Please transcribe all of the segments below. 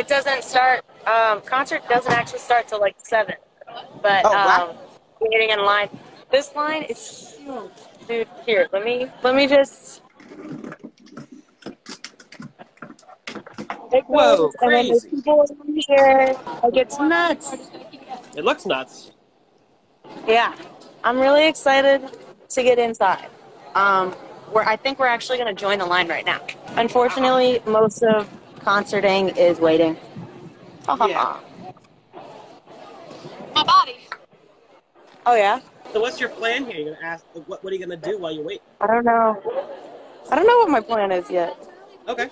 it doesn't start. Um, concert doesn't actually start till like seven. But Oh, wow. um, waiting in line. This line is huge, dude. Here, let me let me just. It Whoa, goes, and then there's crazy. people over here. Like it's nuts. It looks nuts. Yeah, I'm really excited to get inside. Um, we're, I think we're actually going to join the line right now. Unfortunately, most of concerting is waiting. Ha ha ha. My body. Oh yeah. So what's your plan here? You're gonna ask what, what are you gonna do while you wait? I don't know. I don't know what my plan is yet. Okay.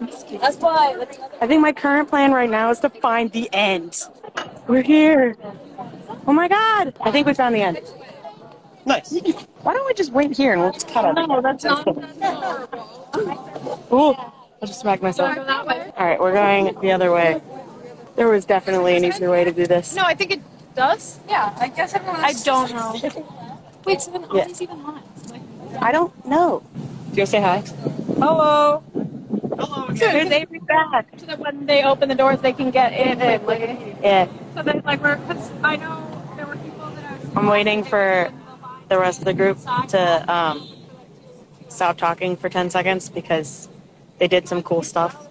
That's why. I think my current plan right now is to find the end. We're here. Oh my god! I think we found the end. Nice. Why don't we just wait here and we'll just cut off? No, that's not. Ooh, I just smack myself. Go that way. All right, we're going the other way. There was definitely an easier way to do this. No, I think it does. Yeah, I guess everyone. I don't know. Wait, so then all Yeah. these even lines? Like, I don't know. Do you say hi? Hello. Hello So again. do they be back? So that when they open the doors, they can get in quickly. Yeah. So they like we're. Cause I know there were people that are. I'm waiting for the rest of the group to um, stop talking for 10 seconds because they did some cool stuff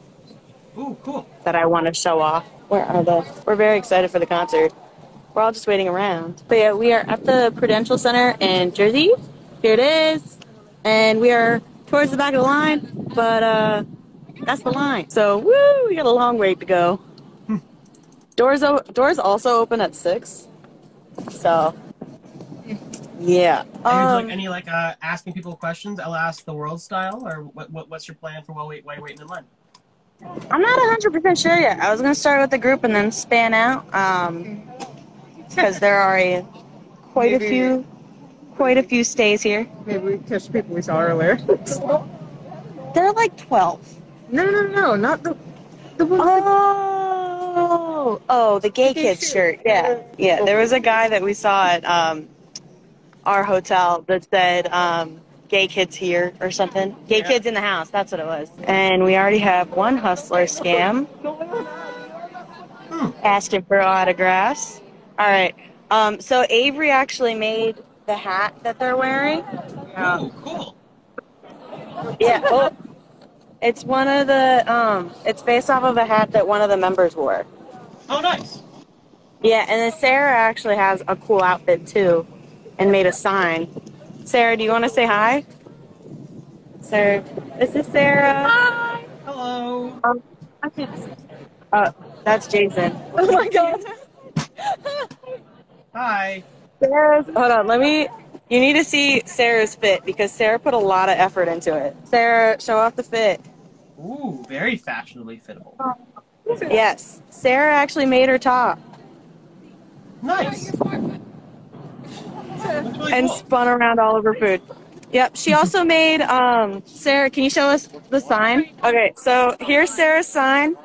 Ooh, cool. that I want to show off. Where are they? We're very excited for the concert. We're all just waiting around. But yeah, we are at the Prudential Center in Jersey. Here it is. And we are towards the back of the line, but uh, that's the line. So, woo, we got a long wait to go. Doors, o- doors also open at 6. So, yeah. Are Um, doing any like uh, asking people questions, I'll ask the world style, or what, what what's your plan for while wait while you're waiting in line? I'm not 100% sure yet. I was going to start with the group and then span out because there are a, quite a few quite a few stays here. Maybe we catch people we saw earlier. There are like 12. no, no, no, not the the one. Oh, oh, the gay gay kids shirt. shirt. Yeah, yeah. There was a guy that we saw at um, our hotel that said um, "gay kids here" or something. Gay Yeah. kids in the house. That's what it was. And we already have one hustler scam asking for autographs. All right. Um, so Avery actually made the hat that they're wearing. Ooh, cool. Yeah. Oh, it's one of the. Um, it's based off of a hat that one of the members wore. Oh, nice. Yeah, and then Sarah actually has a cool outfit too, and made a sign. Sarah, do you want to say hi? Sarah, this is Sarah. Hi. Hello. Um, uh, that's Jason. Oh my god. Hi. Sarah's. Hold on, let me. You need to see Sarah's fit because Sarah put a lot of effort into it. Sarah, show off the fit. Ooh, very fashionably fittable. Yes, Sarah actually made her top Nice. That's really and spun around all of her food. Yep, she also made. Um, Sarah, can you show us the sign? Okay, so here's Sarah's sign.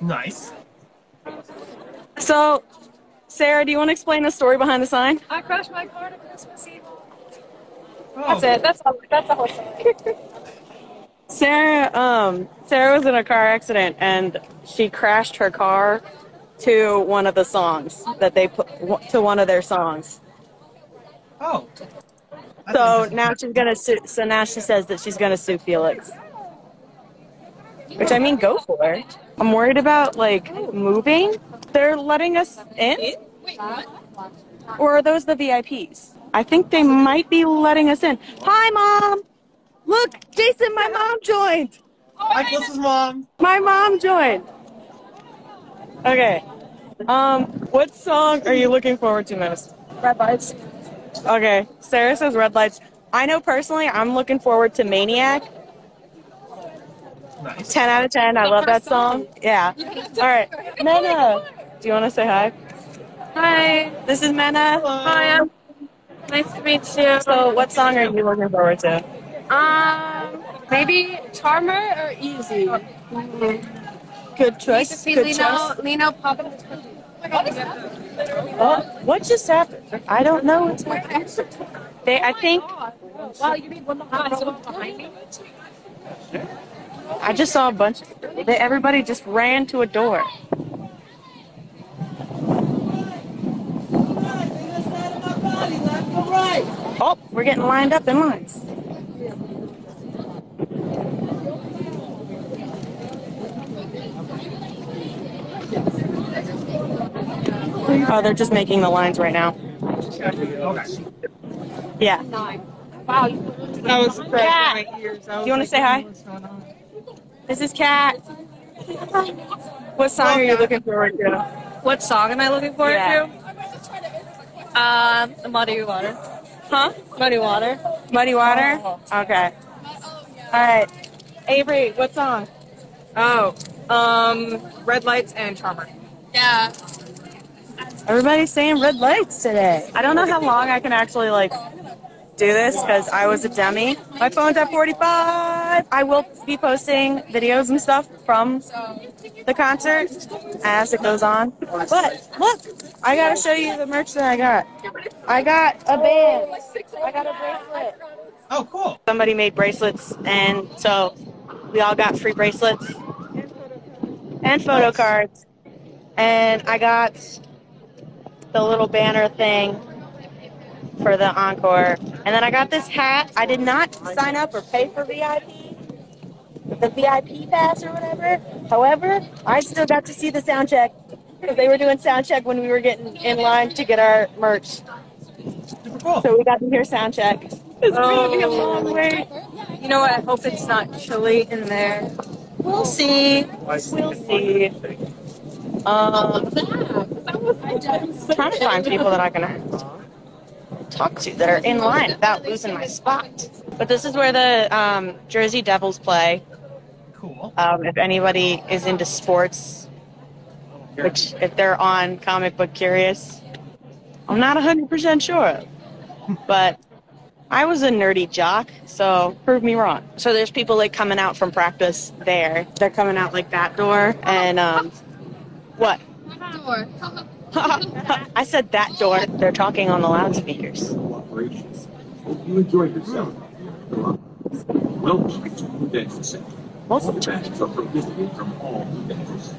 Nice. So, Sarah, do you want to explain the story behind the sign? I crashed my car to Christmas Eve. Oh, That's it. That's all. That's the whole story. Sarah, um, Sarah was in a car accident and she crashed her car to one of the songs that they put to one of their songs. Oh. So now she's gonna sue. So now she says that she's gonna sue Felix. Which I mean, go for it. I'm worried about like moving. They're letting us in, or are those the VIPs? I think they might be letting us in. Hi, mom. Look, Jason, my mom joined. Hi, Melissa's mom. My mom joined. Okay. Um, what song are you looking forward to most? Red lights. Okay, Sarah says red lights. I know personally, I'm looking forward to Maniac. Nice. 10 out of 10. I love that song. Yeah. All right. Mena, do you want to say hi? Hi. This is Mena. Hi. I'm nice to meet you. So, what song are you looking forward to? Um, maybe Charmer or Easy. Good choice. Good Lee Know, choice. Lee Know popping his. Oh, what just happened? I don't know happening. They, I think, oh Wow, you mean one behind me? I just saw a bunch. They, everybody just ran to a door. Oh, we're getting lined up in lines. Oh, they're just making the lines right now. Okay. Yeah. Wow. I was scratching Cat. my ears. Do you wanna say hi? What's going on? This is Kat. What song are you looking forward to? What song am I looking forward Yeah. to? Um, the Muddy Water. Huh? Muddy Water. Muddy Water? Okay. All right. Avery, what song? Oh, um, red lights and charmer. Yeah. Everybody's saying red lights today. I don't know how long I can actually like do this because I was a dummy. My phone's at 45. I will be posting videos and stuff from the concert as it goes on. But look, I gotta show you the merch that I got. I got a band. I got a bracelet. Oh, cool. Somebody made bracelets, and so we all got free bracelets and photo cards. And I got the little banner thing for the encore. And then I got this hat. I did not sign up or pay for VIP, the VIP pass or whatever. However, I still got to see the sound check because they were doing sound check when we were getting in line to get our merch. Cool. So we got to hear sound check. It's gonna be a oh. long wait. You know what? I hope it's not chilly in there. We'll see. We'll see. Um, trying to find people that I can talk to that are in line without losing my spot. But this is where the um, Jersey Devils play. Cool. Um, if anybody is into sports, which if they're on Comic Book Curious, I'm not 100% sure. But I was a nerdy jock, so prove me wrong. So there's people like coming out from practice there. They're coming out like that door, and um, what? Door. I said that door. They're talking on the loudspeakers. Hope you enjoyed yourself. Welcome to Prudential Center. Most bags are prohibited from all communities.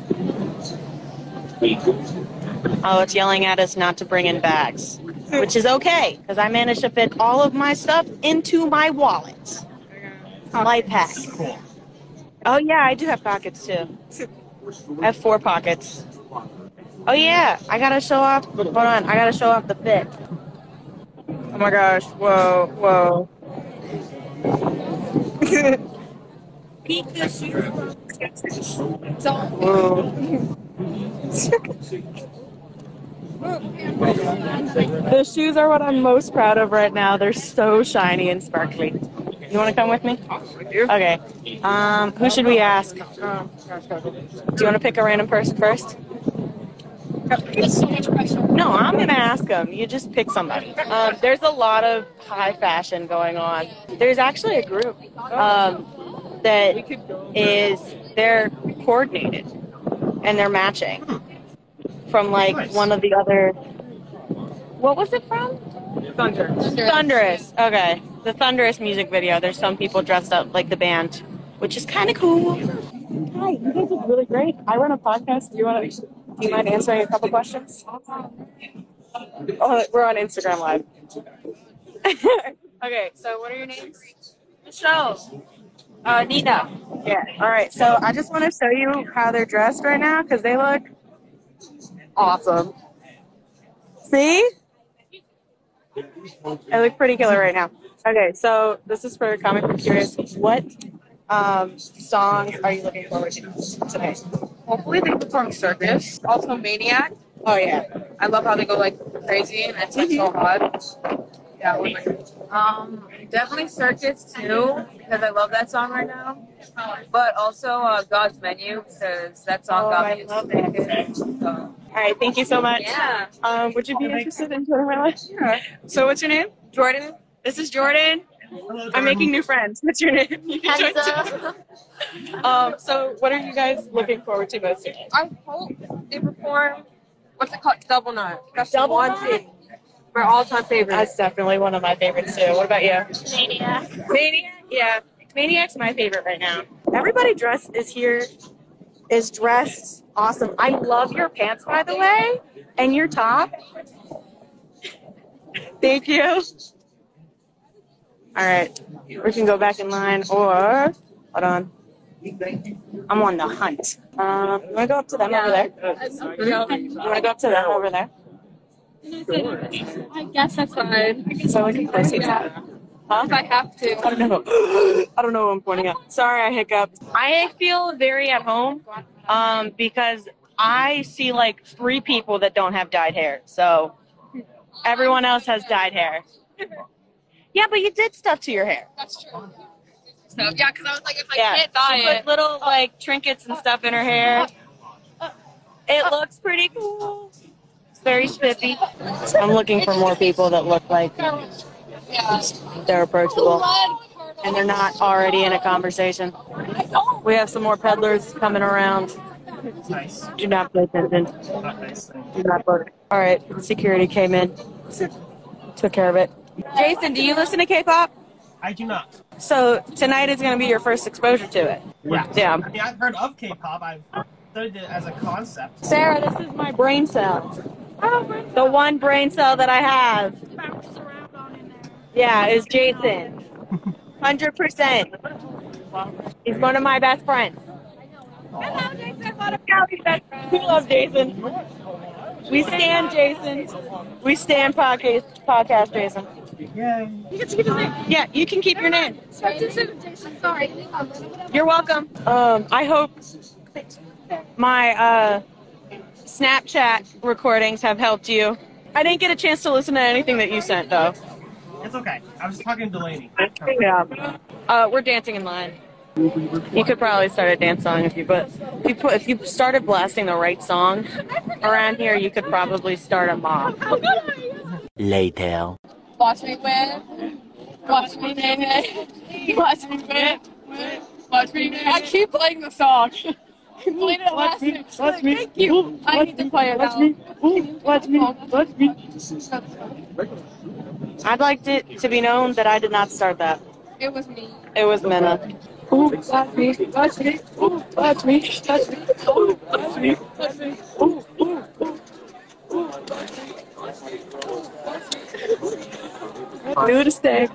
Oh, it's yelling at us not to bring in bags, which is okay because I managed to fit all of my stuff into my wallet. Life hack. Cool. Oh yeah, I do have pockets too. I have four pockets. Oh yeah, I gotta show off. Hold on, I gotta show off the fit. Oh my gosh! Whoa, whoa. Peek the Whoa. the shoes are what I'm most proud of right now. They're so shiny and sparkly. You want to come with me? Okay. Um, who should we ask? Do you want to pick a random person first? No, I'm gonna ask them. You just pick somebody. Um, there's a lot of high fashion going on. There's actually a group um, that is they're coordinated and they're matching from like Nice. one of the other. What was it from? Thunder. Thunderous. Okay, the Thunderous music video. There's some people dressed up like the band, which is kind of cool. Hi, you guys look really great. I run a podcast. Do you want to? Do you mind answering a couple questions? Oh, we're on Instagram Live. okay, so what are your names? Michelle. Uh, Nina. Yeah. All right. So I just want to show you how they're dressed right now because they look awesome. See? I look pretty killer right now. Okay, so this is for Comic Book Curious. What um, songs are you looking forward to today? Hopefully they perform Circus. Also Maniac. Oh yeah. I love how they go like crazy and it's like so hot. Yeah, one of my- um, definitely Circus too because I love that song right now. But also uh, God's Menu because that song Oh, got I me. love into it. it. So, All right. Thank you so much. yeah. Um, would you be interested in joining my life? Yeah. So what's your name? Jordan. This is Jordan. Hello, I'm making new friends. What's your name? You can join too. Um, so what are you guys looking forward to most today? I hope they perform. What's it called? Double Knot. That's the Double one Knot? thing. My all-time favorite. That's definitely one of my favorites too. What about you? Mania. Mania? Yeah. Maniac's my favorite right now. Everybody dressed is here is dressed awesome. I love your pants by the way and your top. Thank you. All right, we can go back in line or hold on. I'm on the hunt. Um, you wanna go up to them over there? You wanna go up to them over there? I guess that's fine. So we can close it out. Huh? If I have to. I don't know. I don't know what I'm pointing at. Sorry, I hiccuped. I feel very at home um, because I see like three people that don't have dyed hair. So everyone else has dyed hair. Yeah, but you did stuff to your hair. That's true. So, yeah, because I was like, if I Yeah, can't dye she put it. little like trinkets and stuff in her hair. It looks pretty cool. It's very spiffy. I'm looking for more people that look like Yeah. They're approachable and they're not already in a conversation. We have some more peddlers coming around. Nice. Do not pay attention. Not nice. Do not look. All right, security came in, took care of it. Jason, do you listen to K-pop? I do not. So tonight is going to be your first exposure to it. Yeah. Yeah. I mean, I've heard of K-pop. I've studied it as a concept. Sarah, this is my brain cell. The one brain cell that I have. Yeah, is Jason. 100%. He's one of my best friends. Hello, Jason. Yeah, we love Jason. We stand Jason. We stand podcast, podcast Jason. Yay. Yeah, you can keep your name. Sorry. You're welcome. Um, I hope my uh, Snapchat recordings have helped you. I didn't get a chance to listen to anything that you sent though. It's okay. I was just talking to Delaney. Yeah. Uh, we're dancing in line. You could probably start a dance song if you but if you put if you started blasting the right song around here, you could probably start a mob. Later. Watch me win. Watch me win. Watch me win. Watch me win. I keep playing the song. You played it last week. Watch me. Thank you. I need to play it now. Watch me. Watch me. I'd like it to be known that I did not start that. It was me. It was Minna. Ooh, watch me, watch me, ooh, watch me, touch me, ooh, watch me, touch me, ooh, ooh, ooh. Do the stick.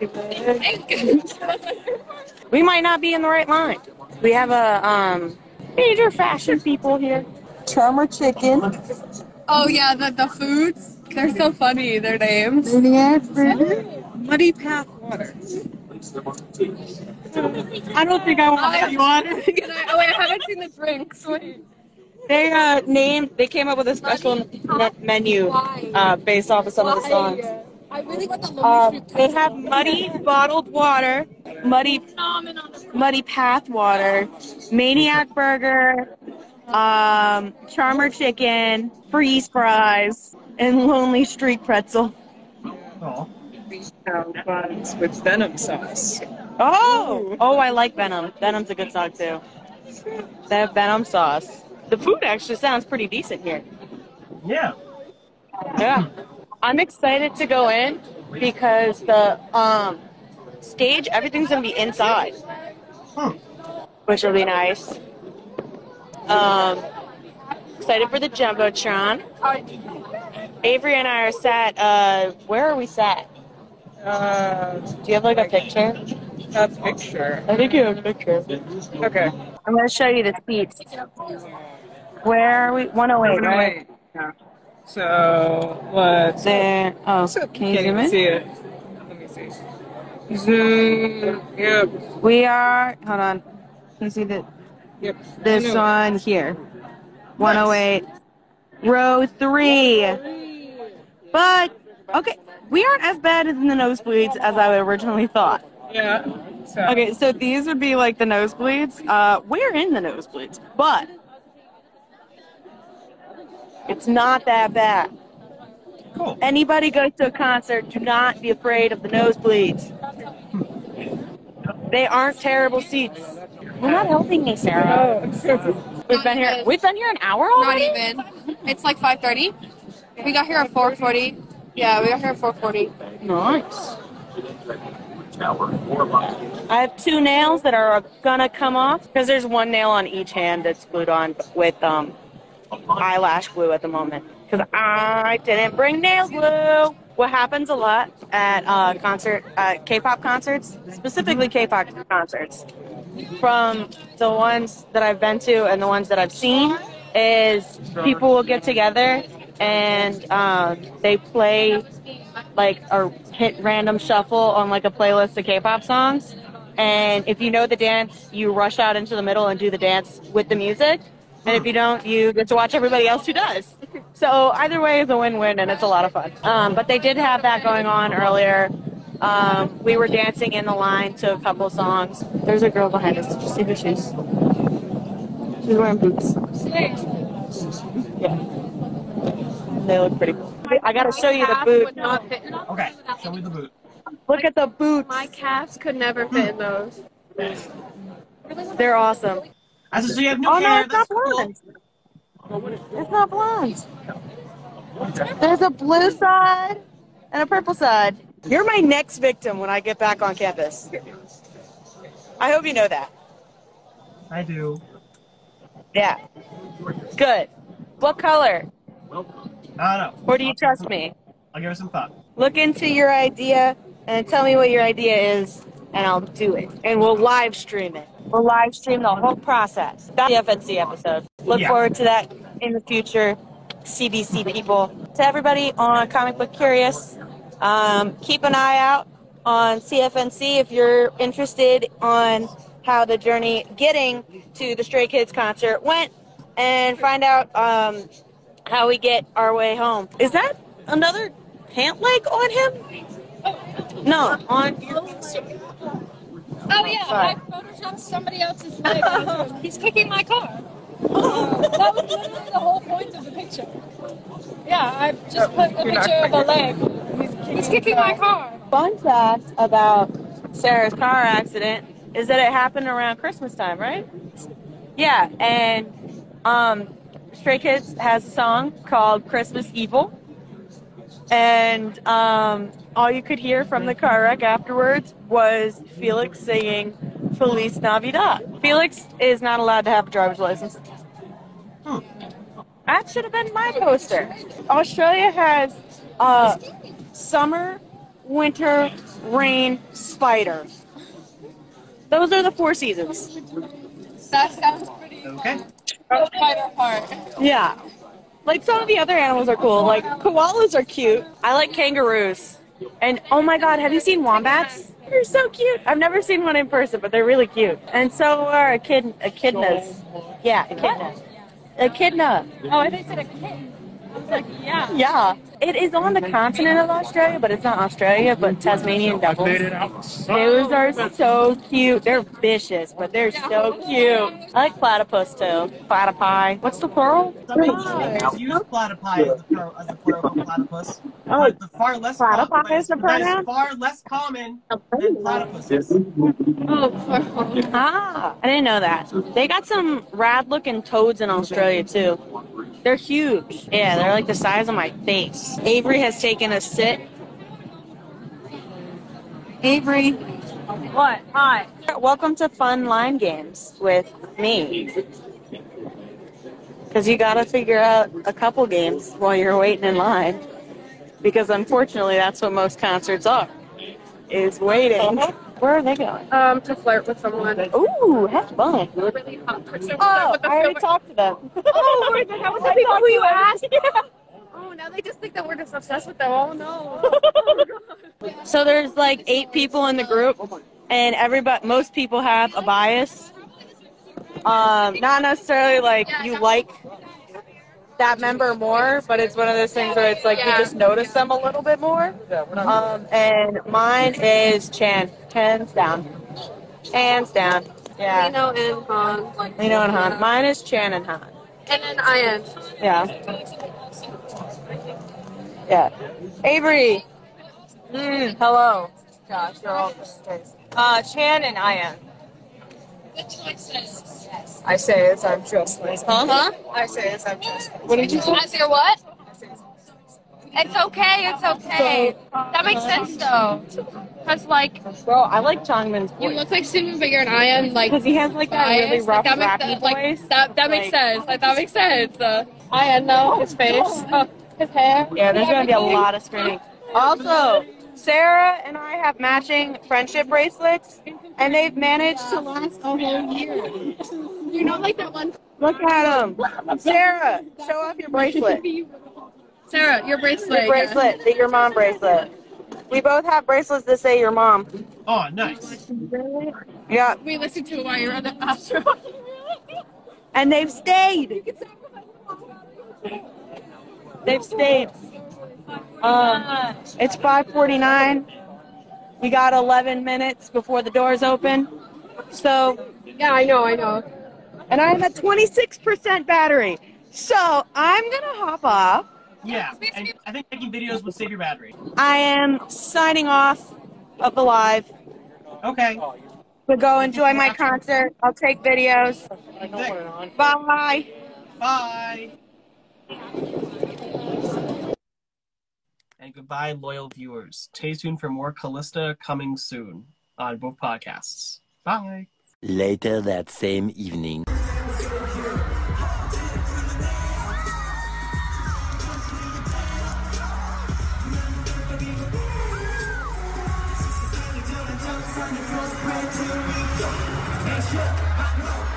We might not be in the right line. We have a um major fashion people here. Charmer chicken. Oh yeah, the the foods. They're so funny. Their names. Muddy path water. I don't think I want I- muddy water. Can I, oh wait, I haven't seen the drinks. Wait. They uh named they came up with a special me- menu uh based off of some of the songs. I really want the Um, they have muddy bottled water, muddy muddy path water, maniac burger, um, charmer chicken, freeze fries, and lonely street pretzel. Oh. buns with venom sauce. Oh, oh, I like Venom. Venom's a good song too. They have Venom sauce. The food actually sounds pretty decent here. Yeah. Yeah. I'm excited to go in because the um stage, everything's gonna be inside. Hmm. Which will be nice. Um excited for the Jumbotron. Avery and I are sat uh where are we sat? Uh, Do you have like a picture? a picture. I think you have a picture. Okay. I'm gonna show you the seats. Where are we? 108, right? Yeah. So let's. There. Oh, can you zoom in? see it. Let me see. Zoom. Yep. We are. Hold on. Can you see the Yep. this one here? 108, row three. But okay, we aren't as bad in the nosebleeds as I originally thought. Yeah. So. Okay, so these would be like the nosebleeds. Uh, we're in the nosebleeds, but it's not that bad. Cool. Anybody goes to a concert, do not be afraid of the nosebleeds. They aren't terrible seats. You're not helping me, Sarah. Oh. We've been here. We've been here an hour already. Not even. It's like 5:30. We got here at 4:40. Yeah, we got here at 4:40. Nice. Tower or Lobby. I have two nails that are gonna come off because there's one nail on each hand that's glued on with um, eyelash glue at the moment. Because I didn't bring nail glue. What happens a lot at uh, concert, uh, K-pop concerts, specifically K-pop concerts, from the ones that I've been to and the ones that I've seen, is people will get together and um, they play like a hit random shuffle on like a playlist of K-pop songs. And if you know the dance, you rush out into the middle and do the dance with the music. And if you don't, you get to watch everybody else who does. So either way is a win-win, and it's a lot of fun. Um, but they did have that going on earlier. Um, we were dancing in the line to a couple songs. There's a girl behind us. Did you see her shoes? She's wearing boots. Yeah. They look pretty cool. I gotta show you the Calf boot. would not fit in them. Okay, show me the boot. Look at the boots. My calves could never fit in those. They're awesome. I said, so you have new Oh no, hair. it's not That's cool. blonde. It's not blonde. There's a blue side and a purple side. You're my next victim when I get back on campus. I hope you know that. I do. Yeah. Good. What color? I don't know. Or do you trust me? I'll give it some thought. Look into your idea and tell me what your idea is, and I'll do it. And we'll live stream it. We'll live stream the whole process. That's the FNC episode. Look Yeah. forward to that in the future. CBC people. To everybody on Comic Book Curious, um, keep an eye out on CFNC if you're interested on how the journey getting to the Stray Kids concert went and find out um, how we get our way home. Is that another pant leg on him? No, on your Oh yeah, Sorry. I photoshopped somebody else's leg. onto him. He's kicking my car. that was literally the whole point of the picture. Yeah, I just put a picture of a leg. He's kicking my car. Fun fact about Sarah's car accident is that it happened around Christmas time, right? Yeah, and um, Stray Kids has a song called Christmas EveL. And um, all you could hear from the car wreck afterwards was Felix singing Feliz Navidad. Felix is not allowed to have a driver's license. That should have been my poster. Australia has uh, summer, winter, rain, spider. Those are the four seasons. That sounds pretty Okay. spider part. Yeah. Like some of the other animals are cool. Like koalas are cute. I like kangaroos. And oh my god, have you seen wombats? They're so cute. I've never seen one in person, but they're really cute. And so are echid- echidnas. Yeah, echidnas. Echidna. Oh, I think said a kitten. I was like, yeah. Yeah. It is on the continent of Australia, but it's not Australia, but Tasmanian devils. Those are so cute. They're vicious, but they're so cute. I like platypus too. Platypi. What's the plural? Some English use platypi as the plural, as the plural of platypus. Oh, the far less platypi common, is the pronoun? is far less common than platypuses. Oh, Ah, I didn't know that. They got some rad looking toads in Australia too. They're huge. Yeah, they're like the size of my face. Avery has taken a sit. Avery. What? Hi. Welcome to Fun Line Games with me. Because you gotta figure out a couple games while you're waiting in line. Because unfortunately, that's what most concerts are. Is waiting. Uh-huh. Where are they going? Um, to flirt with someone. Ooh, have fun. Really hot person. Oh, I already talked to them. Oh, wait, that was the people who you asked? Oh, now they just think that we're just obsessed with them. Oh no. So there's like eight people in the group, and everybody, most people have a bias. Um, not necessarily like you like that member more, but it's one of those things where it's like you just notice them a little bit more. Um, and mine is Chan, hands down, hands down. Yeah, Lee Know and Han. Lee Know and Han. Mine is Chan and Han. And then Ian. Yeah. Yeah. Avery. Mm, hello. Gosh, you're all Uh, Chan and Ian. I say as I'm just like. Huh? Huh? I say as I'm just. What did you say? As your what? It's okay. It's okay. That makes sense though. Cause like Bro, I like Chongmin's you look like Simon, but you're an Ian. Like Because he has like that bias. really rough, like, that rappy makes, like, voice. that that makes Like- sense. Like that makes sense. Uh, Ian though, his face, uh, his hair. Yeah, there's gonna be a lot of screaming. Also, Sarah and I have matching friendship bracelets, and they've managed to last a whole year. You know, like that one. Look at them. Sarah, show off your bracelet. Sarah, your bracelet. Your bracelet, the your mom bracelet. We both have bracelets that say your mom. Oh, nice. Yeah, We listened to it while you were on the bathroom. and they've stayed. They've stayed. Um, it's 5:49. We got 11 minutes before the doors open. So, yeah, I know, I know. And I have a 26% battery. So I'm gonna hop off. Yeah, and I think making videos would save your battery. I am signing off of the live. Okay. So go enjoy my concert. I'll take videos. Bye. Bye. And goodbye, loyal viewers. Stay tuned for more Calysta coming soon on both podcasts. Bye. Later that same evening, I know